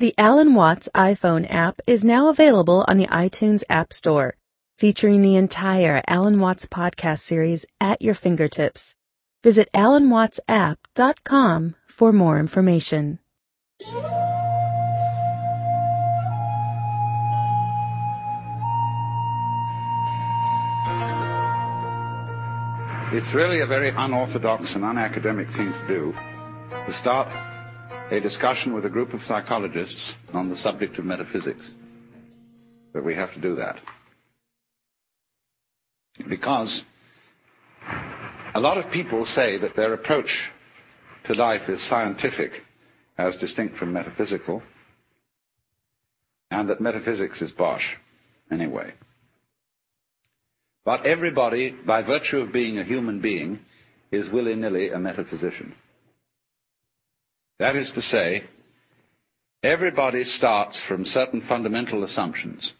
The Alan Watts iPhone app is now available on the iTunes App Store, featuring the entire Alan Watts podcast series at your fingertips. Visit alanwattsapp.com for more information. It's really a very unorthodox and unacademic thing to do to start a discussion with a group of psychologists on the subject of metaphysics. But we have to do that. Because a lot of people say that their approach to life is scientific as distinct from metaphysical, and that metaphysics is bosh anyway. But everybody, by virtue of being a human being, is willy-nilly a metaphysician. That is to say, everybody starts from certain fundamental assumptions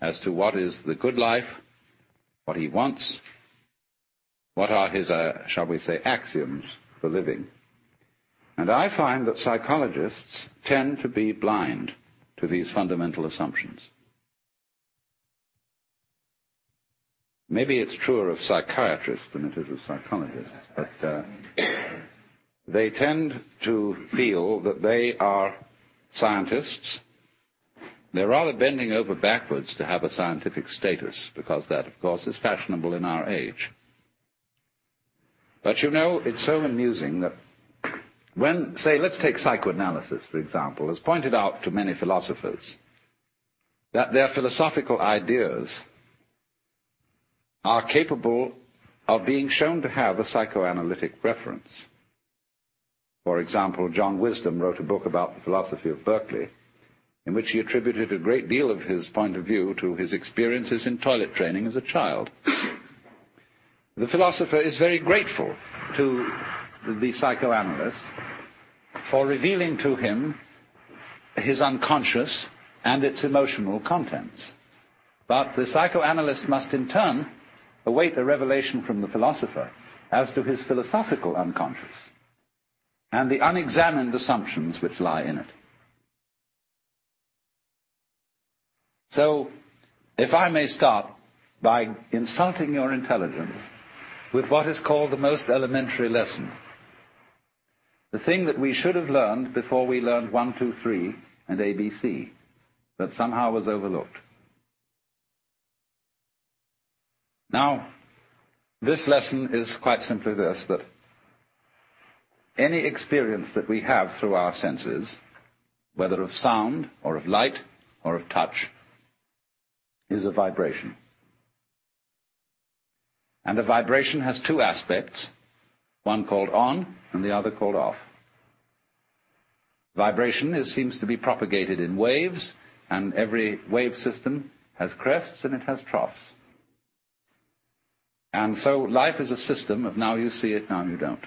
as to what is the good life, what he wants, what are his, uh, shall we say, axioms for living. And I find that psychologists tend to be blind to these fundamental assumptions. Maybe it's truer of psychiatrists than it is of psychologists, but uh, they tend to feel that they are scientists. They're rather bending over backwards to have a scientific status, because that, of course, is fashionable in our age. But you know, it's so amusing that when, say, let's take psychoanalysis, for example, as pointed out to many philosophers, that their philosophical ideas are capable of being shown to have a psychoanalytic reference. For example, John Wisdom wrote a book about the philosophy of Berkeley, in which he attributed a great deal of his point of view to his experiences in toilet training as a child. The philosopher is very grateful to the psychoanalyst for revealing to him his unconscious and its emotional contents. But the psychoanalyst must in turn await a revelation from the philosopher as to his philosophical unconscious and the unexamined assumptions which lie in it. So, if I may start by insulting your intelligence with what is called the most elementary lesson, the thing that we should have learned before we learned 1, 2, 3 and ABC, but somehow was overlooked. Now, this lesson is quite simply this, that any experience that we have through our senses, whether of sound or of light or of touch, is a vibration. And a vibration has two aspects, one called on and the other called off. Vibration is, seems to be propagated in waves, and every wave system has crests and it has troughs. And so life is a system of now you see it, now you don't.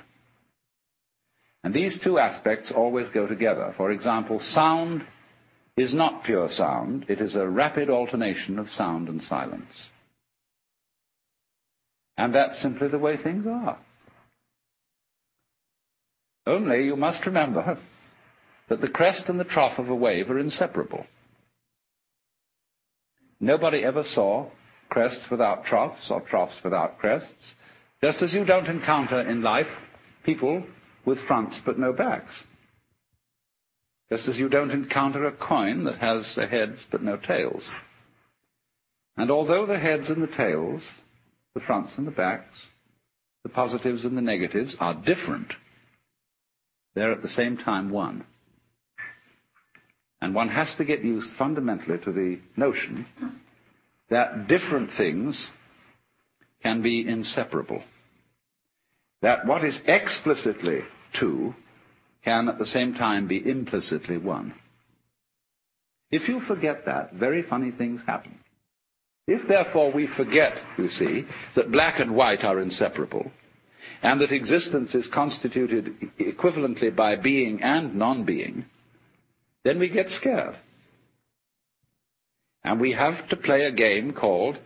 And these two aspects always go together. For example, sound is not pure sound. It is a rapid alternation of sound and silence. And that's simply the way things are. Only you must remember that the crest and the trough of a wave are inseparable. Nobody ever saw crests without troughs or troughs without crests, just as you don't encounter in life people with fronts but no backs. Just as you don't encounter a coin that has the heads but no tails. And although the heads and the tails, the fronts and the backs, the positives and the negatives are different, they're at the same time one. And one has to get used fundamentally to the notion that different things can be inseparable. That what is explicitly two can at the same time be implicitly one. If you forget that, very funny things happen. If therefore we forget, you see, that black and white are inseparable, and that existence is constituted equivalently by being and non-being, then we get scared. And we have to play a game called,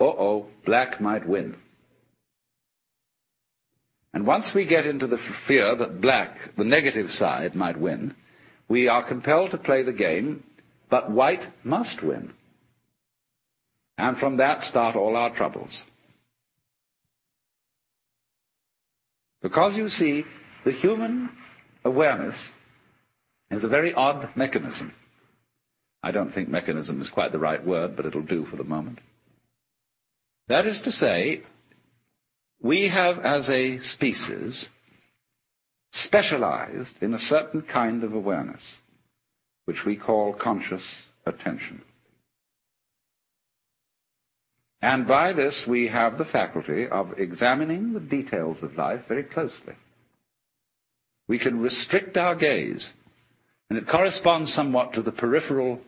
uh-oh, black might win. And once we get into the fear that black, the negative side, might win, we are compelled to play the game, but white must win. And from that start all our troubles. Because you see, the human awareness is a very odd mechanism. I don't think mechanism is quite the right word, but it'll do for the moment. That is to say, we have as a species specialized in a certain kind of awareness, which we call conscious attention. And by this we have the faculty of examining the details of life very closely. We can restrict our gaze, and it corresponds somewhat to the peripheral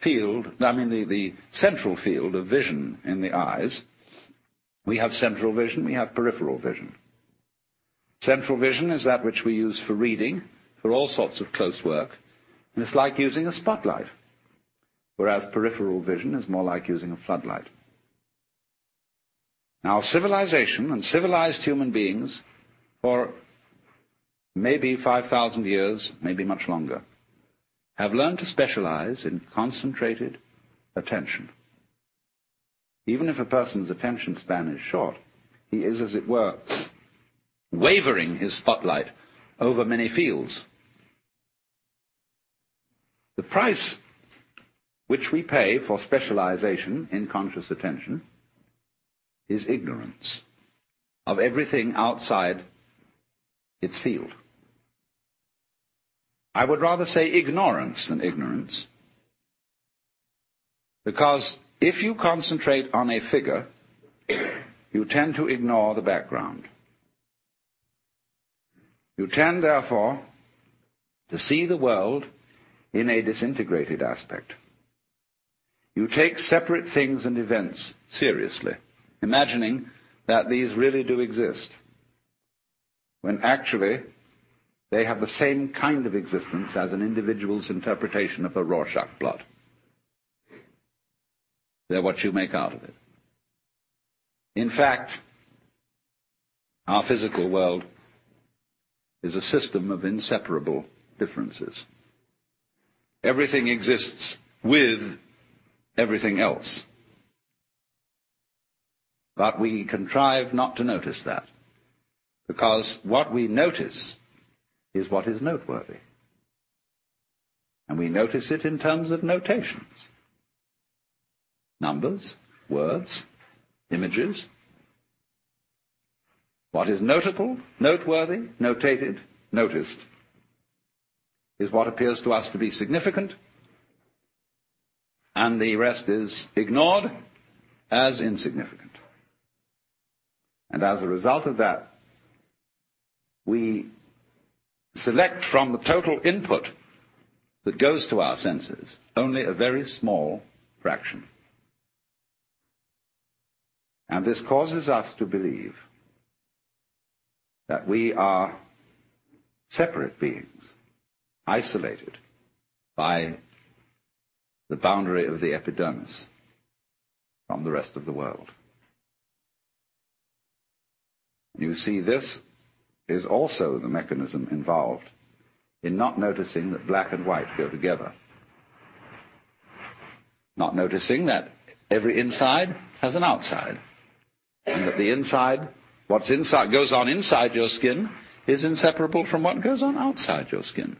field, I mean the, the central field of vision in the eyes. We have central vision, we have peripheral vision. Central vision is that which we use for reading, for all sorts of close work, and it's like using a spotlight, whereas peripheral vision is more like using a floodlight. Now, civilization and civilized human beings for maybe 5,000 years, maybe much longer, have learned to specialize in concentrated attention. Even if a person's attention span is short, he is, as it were, wavering his spotlight over many fields. The price which we pay for specialization in conscious attention is ignorance of everything outside its field. I would rather say ignorance than ignorance. Because if you concentrate on a figure, you tend to ignore the background. You tend, therefore, to see the world in a disintegrated aspect. You take separate things and events seriously imagining that these really do exist, when actually they have the same kind of existence as an individual's interpretation of a Rorschach blot. They're what you make out of it. In fact, our physical world is a system of inseparable differences. Everything exists with everything else. But we contrive not to notice that. Because what we notice is what is noteworthy. And we notice it in terms of notations. Numbers, words, images. What is notable, noteworthy, notated, noticed, is what appears to us to be significant, and the rest is ignored as insignificant. And as a result of that, we select from the total input that goes to our senses only a very small fraction. And this causes us to believe that we are separate beings, isolated by the boundary of the epidermis from the rest of the world. You see, this is also the mechanism involved in not noticing that black and white go together. Not noticing that every inside has an outside. And that the inside, what's inside, goes on inside your skin is inseparable from what goes on outside your skin.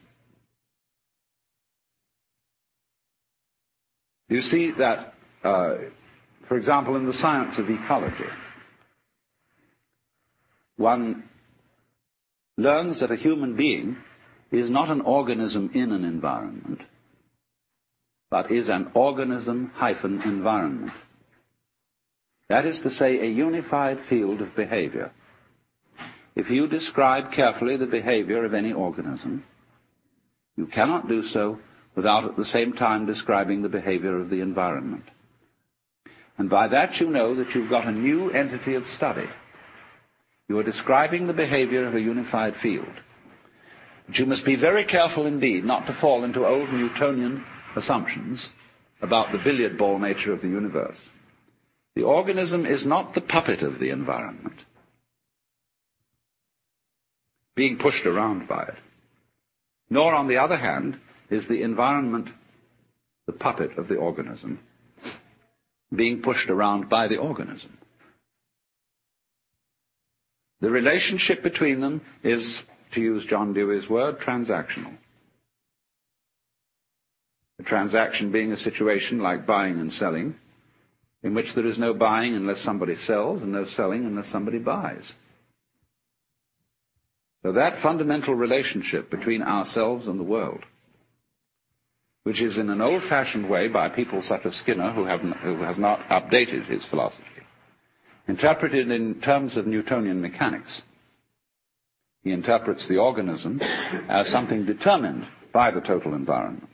You see that, uh, for example, in the science of ecology, one learns that a human being is not an organism in an environment, but is an organism hyphen environment. That is to say, a unified field of behavior. If you describe carefully the behavior of any organism, you cannot do so without at the same time describing the behavior of the environment. And by that you know that you've got a new entity of study. You are describing the behavior of a unified field. But you must be very careful indeed not to fall into old Newtonian assumptions about the billiard ball nature of the universe. The organism is not the puppet of the environment, being pushed around by it. Nor, on the other hand, is the environment, the puppet of the organism, being pushed around by the organism. The relationship between them is, to use John Dewey's word, transactional. A transaction being a situation like buying and selling, in which there is no buying unless somebody sells and no selling unless somebody buys. So that fundamental relationship between ourselves and the world, which is in an old-fashioned way by people such as Skinner, who, who has not updated his philosophy, interpreted in terms of Newtonian mechanics. He interprets the organism as something determined by the total environment.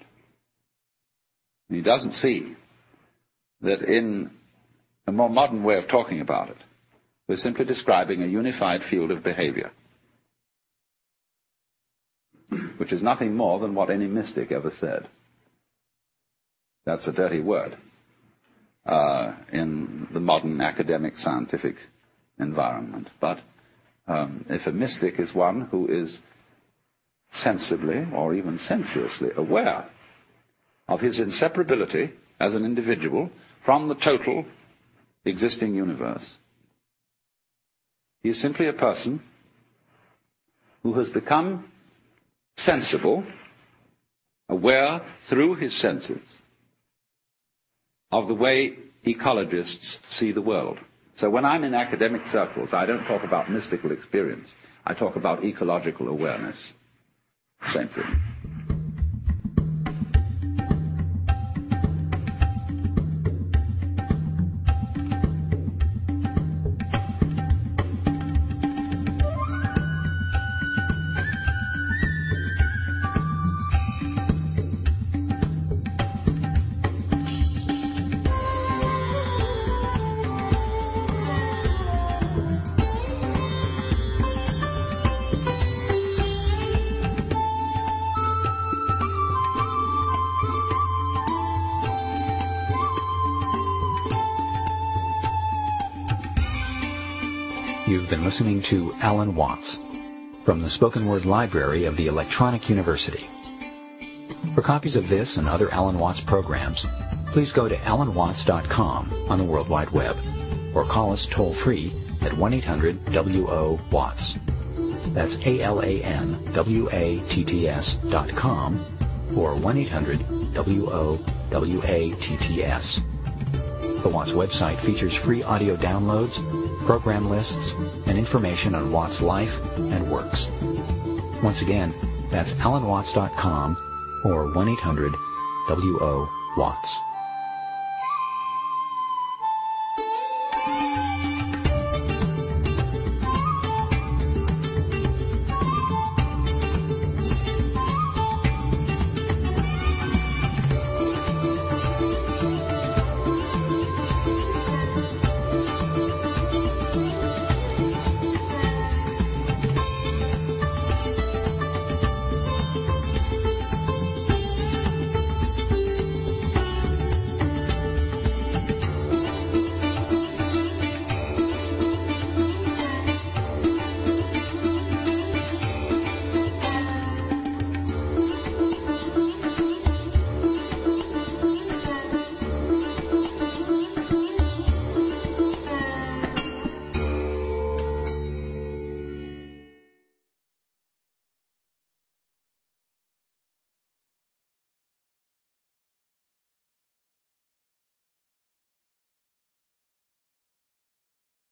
he doesn't see that in a more modern way of talking about it, we're simply describing a unified field of behavior which is nothing more than what any mystic ever said. That's a dirty word uh, in the modern academic scientific environment. But um, if a mystic is one who is sensibly or even sensuously aware of his inseparability as an individual from the total existing universe, he is simply a person who has become sensible, aware through his senses of the way ecologists see the world. So when I'm in academic circles, I don't talk about mystical experience. I talk about ecological awareness. Same thing. Listening to Alan Watts from the Spoken Word Library of the Electronic University. For copies of this and other Alan Watts programs, please go to alanwatts.com on the World Wide Web or call us toll free at 1-800-WO-WATTS. That's A-L-A-N-W-A-T-T-S dot com or 1-800-W-O-W-A-T-T-S. The Watts website features free audio downloads, program lists, and information on Watts' life and works. Once again, that's alanwatts.com or 1-800-WO-WATTS.